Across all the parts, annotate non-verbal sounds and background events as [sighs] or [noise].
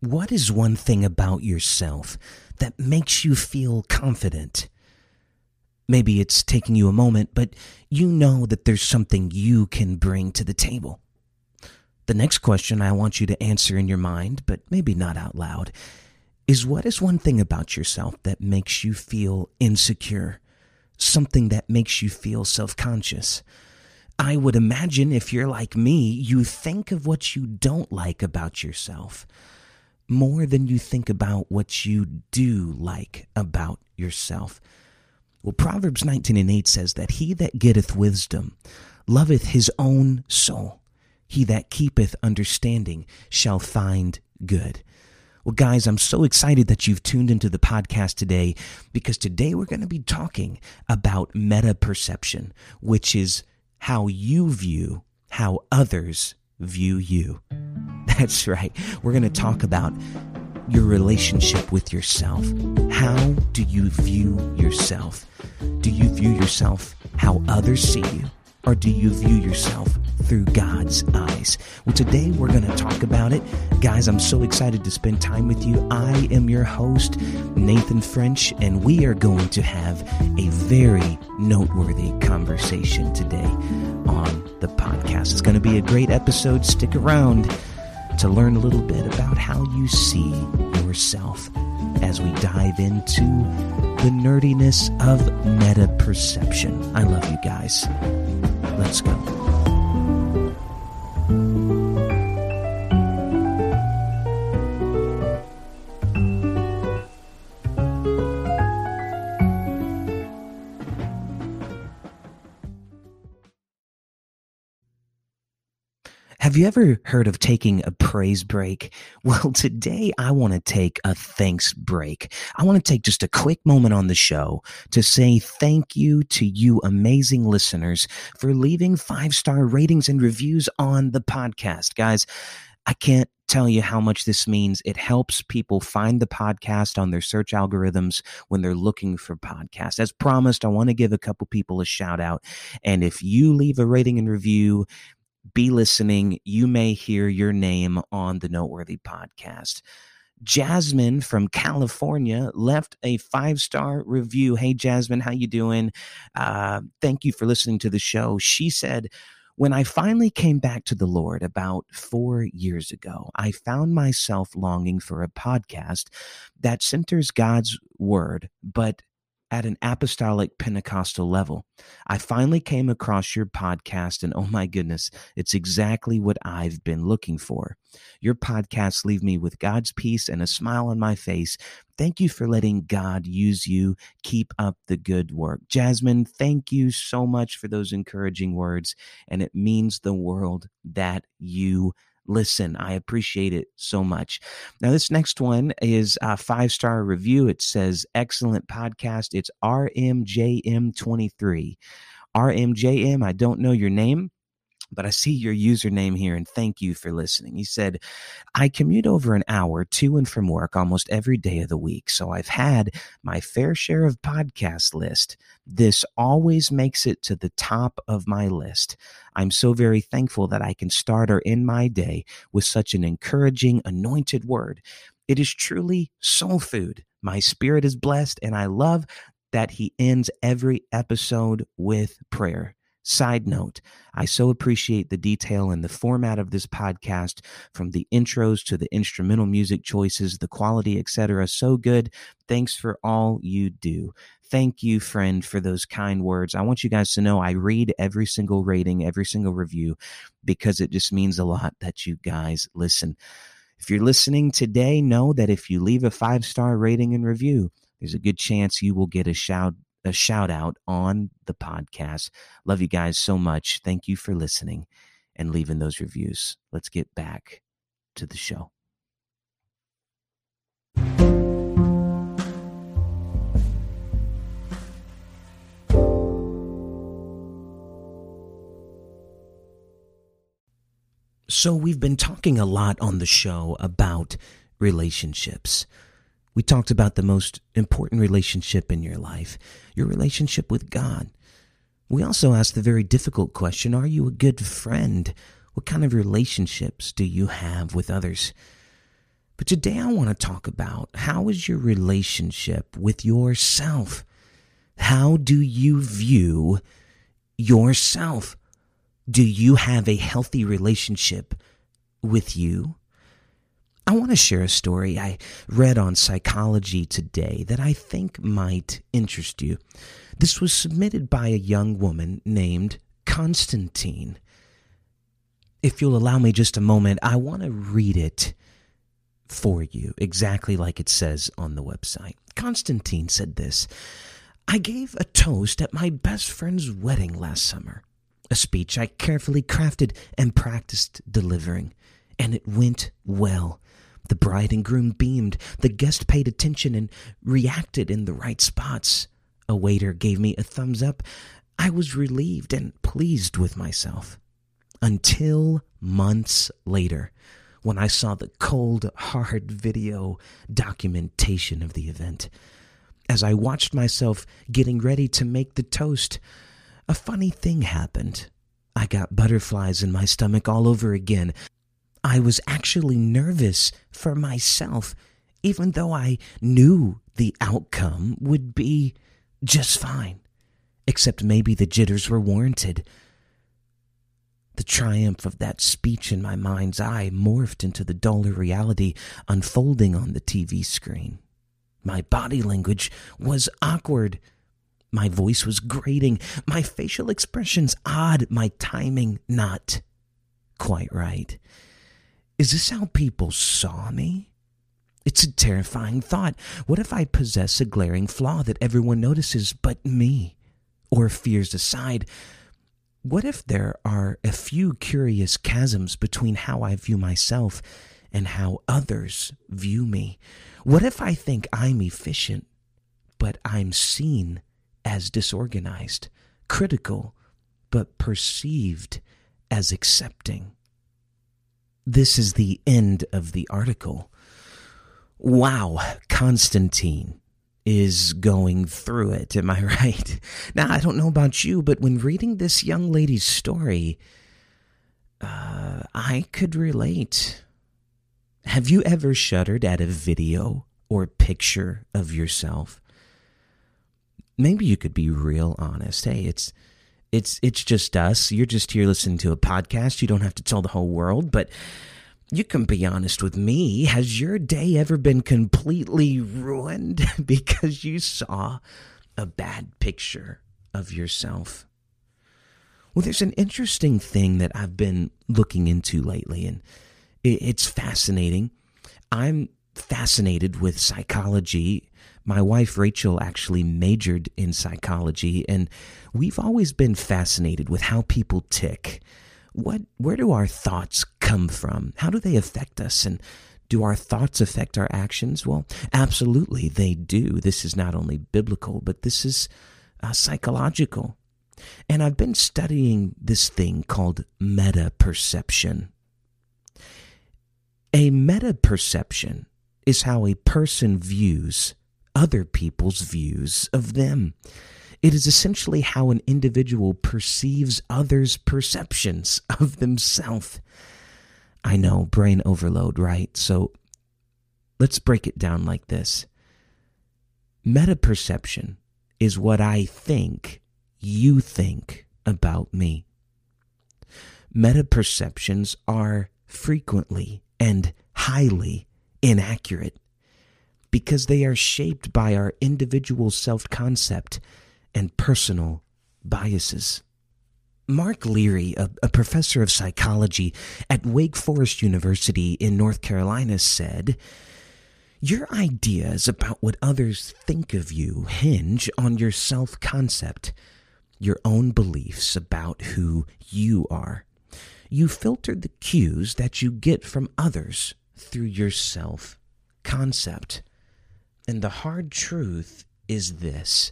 What is one thing about yourself that makes you feel confident? Maybe it's taking you a moment, but you know that there's something you can bring to the table. The next question I want you to answer in your mind, but maybe not out loud, is what is one thing about yourself that makes you feel insecure? Something that makes you feel self conscious? I would imagine if you're like me, you think of what you don't like about yourself more than you think about what you do like about yourself. Well, Proverbs 19 and 8 says that he that getteth wisdom loveth his own soul. He that keepeth understanding shall find good. Well, guys, I'm so excited that you've tuned into the podcast today because today we're going to be talking about meta perception, which is how you view how others view you. That's right. We're going to talk about your relationship with yourself. How do you view yourself? Do you view yourself how others see you? Or do you view yourself through God's eyes? Well, today we're going to talk about it. Guys, I'm so excited to spend time with you. I am your host, Nathan French, and we are going to have a very noteworthy conversation today on the podcast. It's going to be a great episode. Stick around to learn a little bit about how you see yourself as we dive into the nerdiness of meta perception. I love you guys. Let's go. You ever heard of taking a praise break? [laughs] Well, today I want to take a thanks break. I want to take just a quick moment on the show to say thank you to you amazing listeners for leaving five star ratings and reviews on the podcast. Guys, I can't tell you how much this means. It helps people find the podcast on their search algorithms when they're looking for podcasts. As promised, I want to give a couple people a shout out. And if you leave a rating and review, be listening. You may hear your name on the Noteworthy podcast. Jasmine from California left a five star review. Hey, Jasmine, how you doing? Uh, thank you for listening to the show. She said, when I finally came back to the Lord about four years ago, I found myself longing for a podcast that centers God's word, but at an apostolic Pentecostal level. I finally came across your podcast, and oh my goodness, it's exactly what I've been looking for. Your podcasts leave me with God's peace and a smile on my face. Thank you for letting God use you. Keep up the good work. Jasmine, thank you so much for those encouraging words, and it means the world that you listen. I appreciate it so much. Now, this next one is a five star review. It says, excellent podcast. It's RMJM23. RMJM, I don't know your name but I see your username here and thank you for listening. He said, I commute over an hour to and from work almost every day of the week, so I've had my fair share of podcast list. This always makes it to the top of my list. I'm so very thankful that I can start or end my day with such an encouraging, anointed word. It is truly soul food. My spirit is blessed, and I love that he ends every episode with prayer. Side note, I so appreciate the detail and the format of this podcast from the intros to the instrumental music choices, the quality, etc. So good. Thanks for all you do. Thank you, friend, for those kind words. I want you guys to know I read every single rating, every single review, because it just means a lot that you guys listen. If you're listening today, know that if you leave a five star rating and review, there's a good chance you will get a shout a shout out on the podcast. Love you guys so much. Thank you for listening and leaving those reviews. Let's get back to the show. So, we've been talking a lot on the show about relationships. We talked about the most important relationship in your life, your relationship with God. We also asked the very difficult question Are you a good friend? What kind of relationships do you have with others? But today I want to talk about how is your relationship with yourself? How do you view yourself? Do you have a healthy relationship with you? I want to share a story I read on psychology today that I think might interest you. This was submitted by a young woman named Constantine. If you'll allow me just a moment, I want to read it for you, exactly like it says on the website. Constantine said this I gave a toast at my best friend's wedding last summer, a speech I carefully crafted and practiced delivering, and it went well. The bride and groom beamed, the guest paid attention and reacted in the right spots. A waiter gave me a thumbs up. I was relieved and pleased with myself. Until months later, when I saw the cold, hard video documentation of the event. As I watched myself getting ready to make the toast, a funny thing happened. I got butterflies in my stomach all over again. I was actually nervous for myself, even though I knew the outcome would be just fine. Except maybe the jitters were warranted. The triumph of that speech in my mind's eye morphed into the duller reality unfolding on the TV screen. My body language was awkward. My voice was grating. My facial expressions odd. My timing not quite right. Is this how people saw me? It's a terrifying thought. What if I possess a glaring flaw that everyone notices but me? Or fears aside, what if there are a few curious chasms between how I view myself and how others view me? What if I think I'm efficient, but I'm seen as disorganized, critical, but perceived as accepting? This is the end of the article. Wow, Constantine is going through it. Am I [laughs] right? Now, I don't know about you, but when reading this young lady's story, uh, I could relate. Have you ever shuddered at a video or picture of yourself? Maybe you could be real honest. Hey, it's it's it's just us. You're just here listening to a podcast. You don't have to tell the whole world, but you can be honest with me. Has your day ever been completely ruined [laughs] because you saw a bad picture of yourself? Well, there's an interesting thing that I've been looking into lately, and it's fascinating. I'm fascinated with psychology my wife Rachel actually majored in psychology, and we've always been fascinated with how people tick. What, where do our thoughts come from? How do they affect us? And do our thoughts affect our actions? Well, absolutely, they do. This is not only biblical, but this is uh, psychological. And I've been studying this thing called meta perception. A meta perception is how a person views other people's views of them. It is essentially how an individual perceives others' perceptions of themselves. I know, brain overload, right? So let's break it down like this Meta perception is what I think you think about me. Meta perceptions are frequently and highly inaccurate because they are shaped by our individual self concept and personal biases. Mark Leary, a, a, professor of psychology at Wake Forest University in North Carolina, said, Your ideas about what others think of you hinge on your self concept, your own beliefs about who you are. You filter the cues that you get from others through your self concept. And the hard truth is this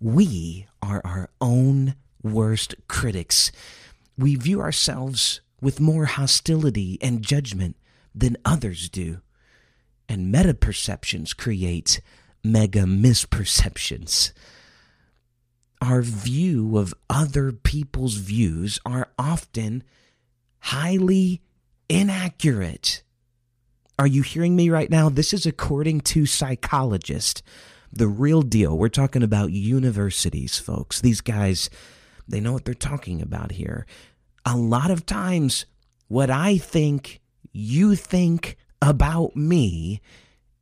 we are our own worst critics. We view ourselves with more hostility and judgment than others do. And meta perceptions create mega misperceptions. Our view of other people's views are often highly inaccurate. Are you hearing me right now? This is according to psychologists. The real deal. We're talking about universities, folks. These guys, they know what they're talking about here. A lot of times, what I think you think about me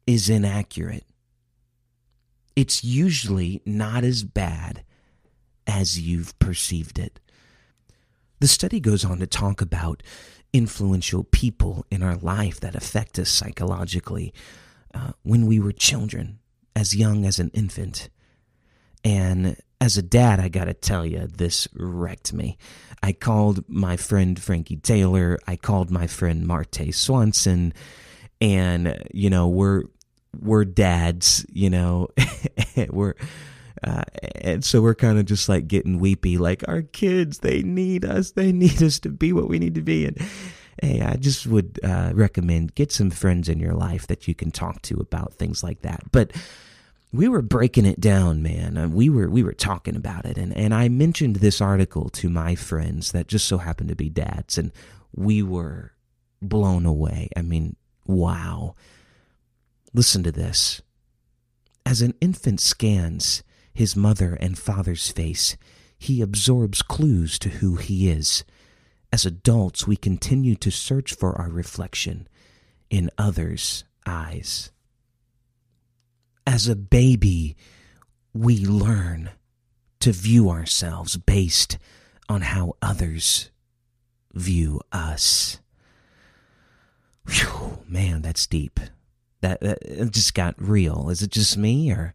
is inaccurate. It's usually not as bad as you've perceived it. The study goes on to talk about influential people in our life that affect us psychologically uh, when we were children, as young as an infant. And as a dad, I gotta tell you, this wrecked me. I called my friend Frankie Taylor, I called my friend Marte Swanson, and, you know, we're, we're dads, you know, [laughs] we're, uh, and so we're kind of just like getting weepy, like our kids, they need us, they [laughs] need us to be what we need to be. And hey, I just would uh, recommend get some friends in your life that you can talk to about things like that. But we were breaking it down, man. Uh, we were we were talking about it, and and I mentioned this article to my friends that just so happened to be dads, and we were blown away. I mean, wow. Listen to this. As an infant scans his mother and father's face, he absorbs clues to who he is. As adults, we continue to search for our reflection in others' eyes. As a baby, we learn to view ourselves based on how others view us. Whew, man, that's deep. That, that just got real. Is it just me or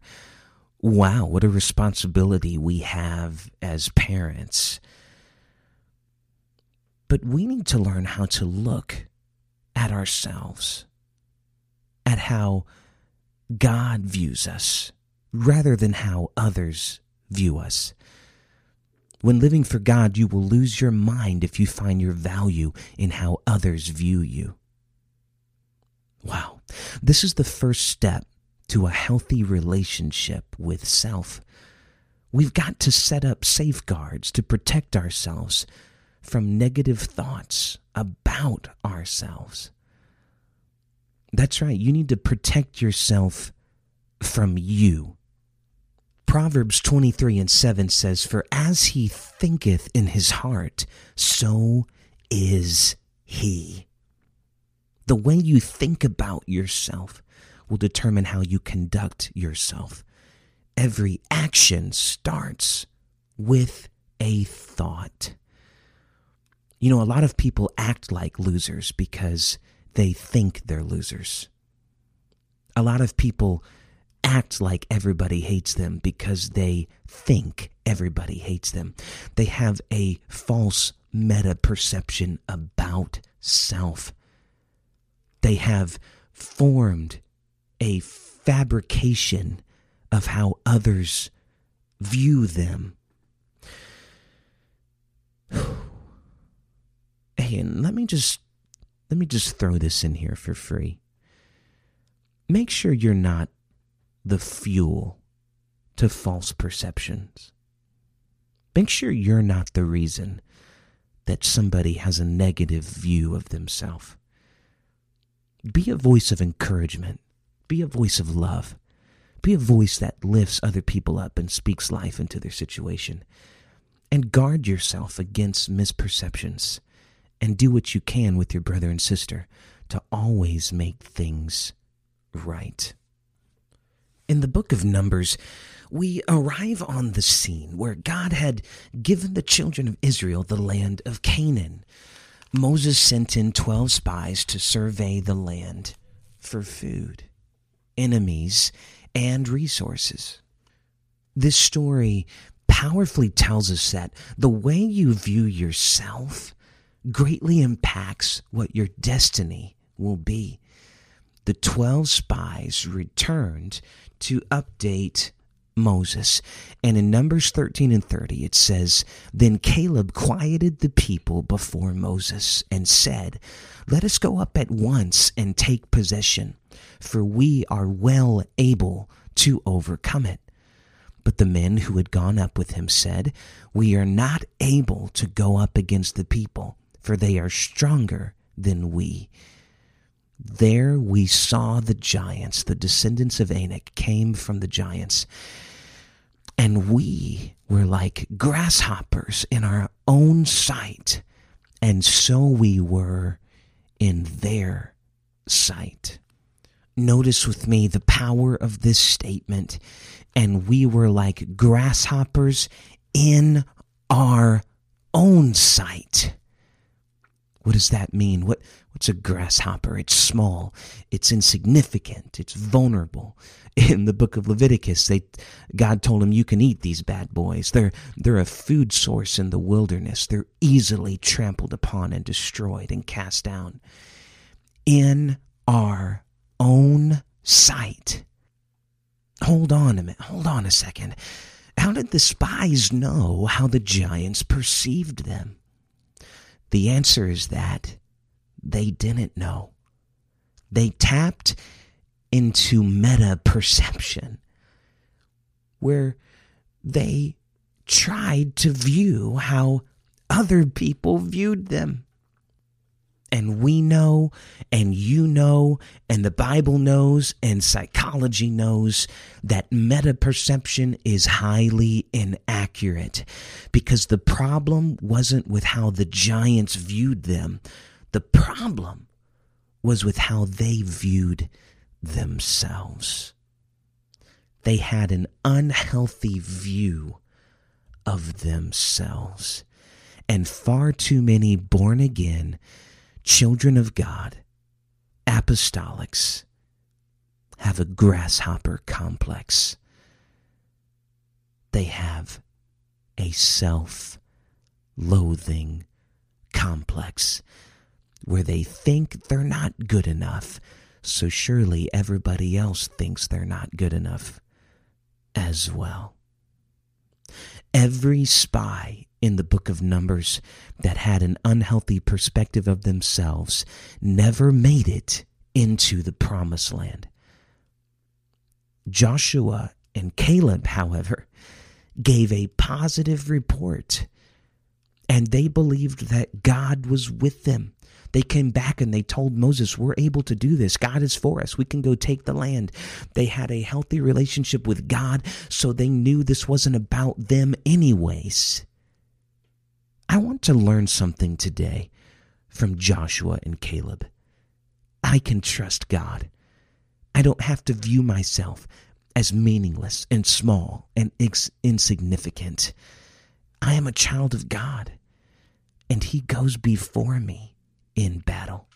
wow, what a responsibility we have as parents. But we need to learn how to look at ourselves, at how God views us, rather than how others view us. When living for God, you will lose your mind if you find your value in how others view you. Wow. This is the first step to a healthy relationship with self. We've got to set up safeguards to protect ourselves from negative thoughts about ourselves. That's right, you need to protect yourself from you. Proverbs 23 and 7 says, For as he thinketh in his heart, so is he. The way you think about yourself will determine how you conduct yourself. Every action starts with a thought. You know, a lot of people act like losers because they think they're losers. A lot of people act like everybody hates them because they think everybody hates them. They have a false meta perception about self. They have formed a fabrication of how others view them. [sighs] hey, and let me just let me just throw this in here for free. Make sure you're not the fuel to false perceptions. Make sure you're not the reason that somebody has a negative view of themselves. Be a voice of encouragement be a voice of love. Be a voice that lifts other people up and speaks life into their situation. And guard yourself against misperceptions. And do what you can with your brother and sister to always make things right. In the book of Numbers, we arrive on the scene where God had given the children of Israel the land of Canaan. Moses sent in 12 spies to survey the land for food enemies, and resources. This story powerfully tells us that the way you view yourself greatly impacts what your destiny will be. The 12 spies returned to update Moses. And in Numbers 13 and 30, it says, Then Caleb quieted the people before Moses and said, Let us go up at once and take possession for we are well able to overcome it. But the men who had gone up with him said, We are not able to go up against the people, for they are stronger than we. there we saw the giants, the descendants of Anak came from the giants. And we were like grasshoppers in our own sight. And so we were in their sight. Notice with me the power of this statement. And we were like grasshoppers in our own sight. What does that mean? What what's a grasshopper? It's small, it's insignificant, it's vulnerable. [laughs] In the book of Leviticus, they God told him you can eat these bad boys. They're they're a food source in the wilderness. They're easily trampled upon and destroyed and cast down. In our own sight. Hold on a minute. Hold on a second. How did the spies know how the giants perceived them? The answer is that they didn't know. They tapped into meta perception, where they tried to view how other people viewed them. And we know, and you know, and the Bible knows, and psychology knows that meta perception is highly inaccurate because the problem wasn't with how the giants viewed them, the problem was with how they viewed themselves. They had an unhealthy view of themselves. And far too many born again children of God, apostolics, have a grasshopper complex. They have a self loathing complex where they think they're not good enough, so surely everybody else thinks they're not good enough as well. Every spy in the book of Numbers that had an unhealthy perspective of themselves never made it into the promised land. Joshua and Caleb, however, gave a positive report and they believed that God was with them. They came back and they told Moses, We're able to do this. God is for us. We can go take the land. They had a healthy relationship with God, so they knew this wasn't about them, anyways. I want to learn something today from Joshua and Caleb. I can trust God. I don't have to view myself as meaningless and small and ins- insignificant. I am a child of God, and He goes before me in battle.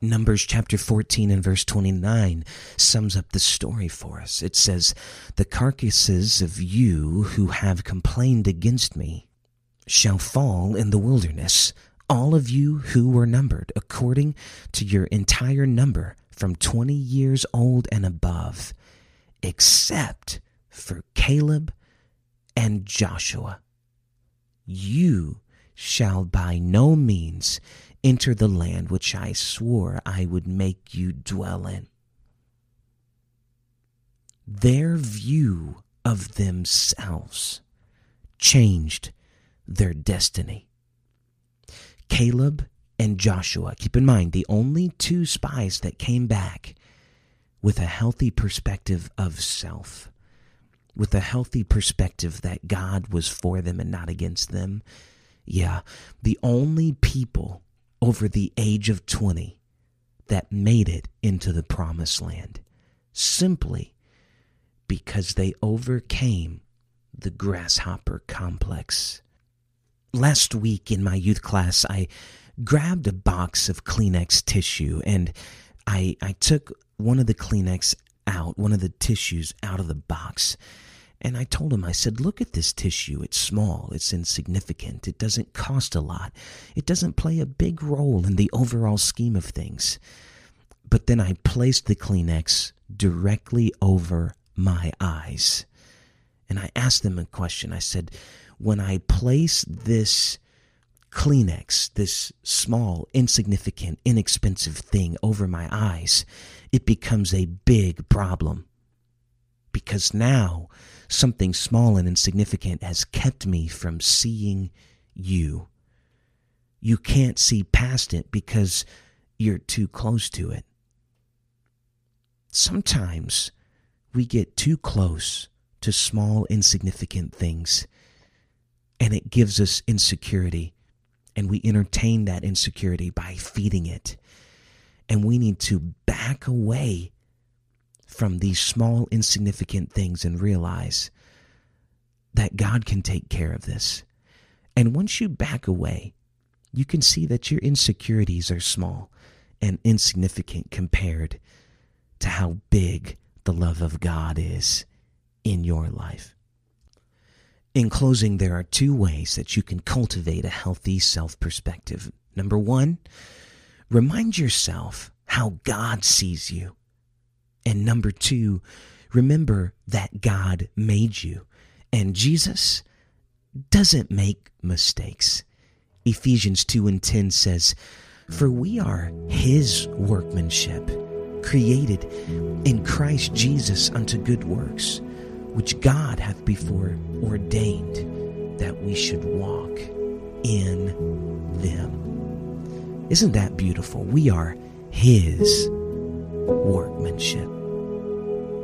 Numbers chapter 14 and verse 29 sums up the story for us. It says, The carcasses of you who have complained against me shall fall in the wilderness, all of you who were numbered according to your entire number from 20 years old and above, except for Caleb and Joshua. You shall by no means enter the land which I swore I would make you dwell in. Their view of themselves changed their destiny. Caleb and Joshua, keep in mind, the only two spies that came back with a healthy perspective of self, with a healthy perspective that God was for them and not against them. Yeah, the only people over the age of 20 that made it into the promised land simply because they overcame the grasshopper complex. Last week in my youth class, I grabbed a box of Kleenex tissue and I, I took one of the Kleenex out, one of the tissues out of the box. And I told him, I said, look at this tissue. It's small, it's insignificant, it doesn't cost a lot, it doesn't play a big role in the overall scheme of things. But then I placed the Kleenex directly over my eyes. And I asked them a question. I said, when I place this Kleenex, this small, insignificant, inexpensive thing over my eyes, it becomes a big problem. Because now something small and insignificant has kept me from seeing you. You can't see past it because you're too close to it. Sometimes we get too close to small, insignificant things, and it gives us insecurity, and we entertain that insecurity by feeding it. And we need to back away from these small, insignificant things and realize that God can take care of this. And once you back away, you can see that your insecurities are small and insignificant compared to how big the love of God is in your life. In closing, there are two ways that you can cultivate a healthy self perspective. Number one, remind yourself how God sees you. And number two, remember that God made you. And Jesus doesn't make mistakes. Ephesians 2 and 10 says, For we are his workmanship created in Christ Jesus unto good works, which God hath before ordained that we should walk in them. Isn't that beautiful? We are His workmanship.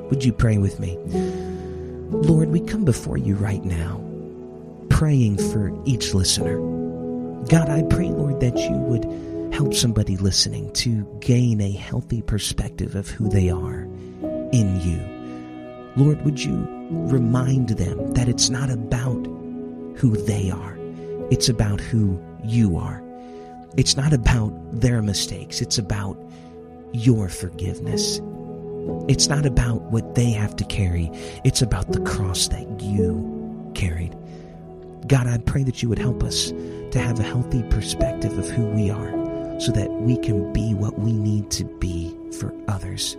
Would you pray with me? Lord, we come before you right now, praying for each listener. God, I pray, Lord, that you would help somebody listening to gain a healthy perspective of who they are in you. Lord, would you remind them that it's not about who they are, it's about who you are. It's not about their mistakes, it's about your forgiveness. It's not about what they have to carry, it's about the cross that you carried. God, I pray that you would help us to have a healthy perspective of who we are so that we can be what we need to be for others.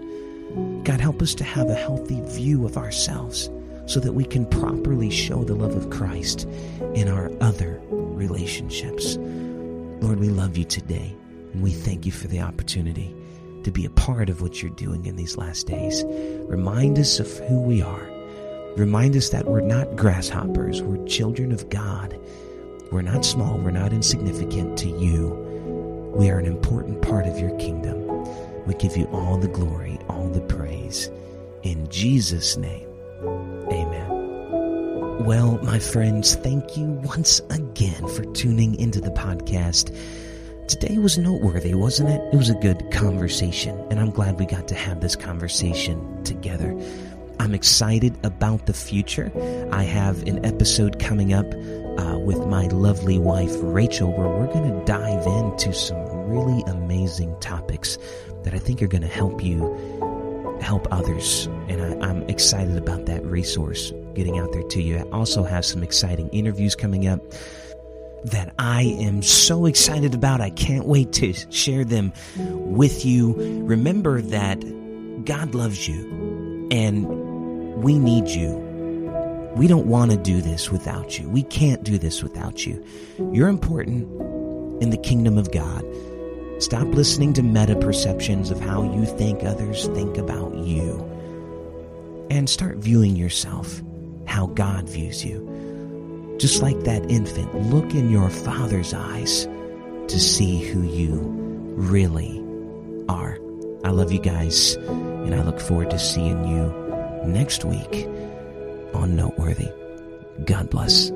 God, help us to have a healthy view of ourselves so that we can properly show the love of Christ in our other relationships. Lord, we love you today, and we thank you for the opportunity to be a part of what you're doing in these last days. Remind us of who we are. Remind us that we're not grasshoppers, we're children of God. We're not small, we're not insignificant to you. We are an important part of your kingdom. We give you all the glory, all the praise. In Jesus' name, amen. Well, my friends, thank you once again for tuning into the podcast. Today was noteworthy, wasn't it? It was a good conversation, and I'm glad we got to have this conversation together. I'm excited about the future. I have an episode coming up uh, with my lovely wife, Rachel, where we're going to dive into some really amazing topics that I think are going to help you help others. And I, I'm excited about that resource getting out there to you. I also have some exciting interviews coming up that I am so excited about. I can't wait to share them with you. Remember that God loves you and we need you. We don't want to do this without you. We can't do this without you. You're important in the kingdom of God. Stop listening to meta perceptions of how you think others think about you. And start viewing yourself how God views you. Just like that infant, look in your father's eyes to see who you really are. I love you guys, and I look forward to seeing you next week on Noteworthy. God bless.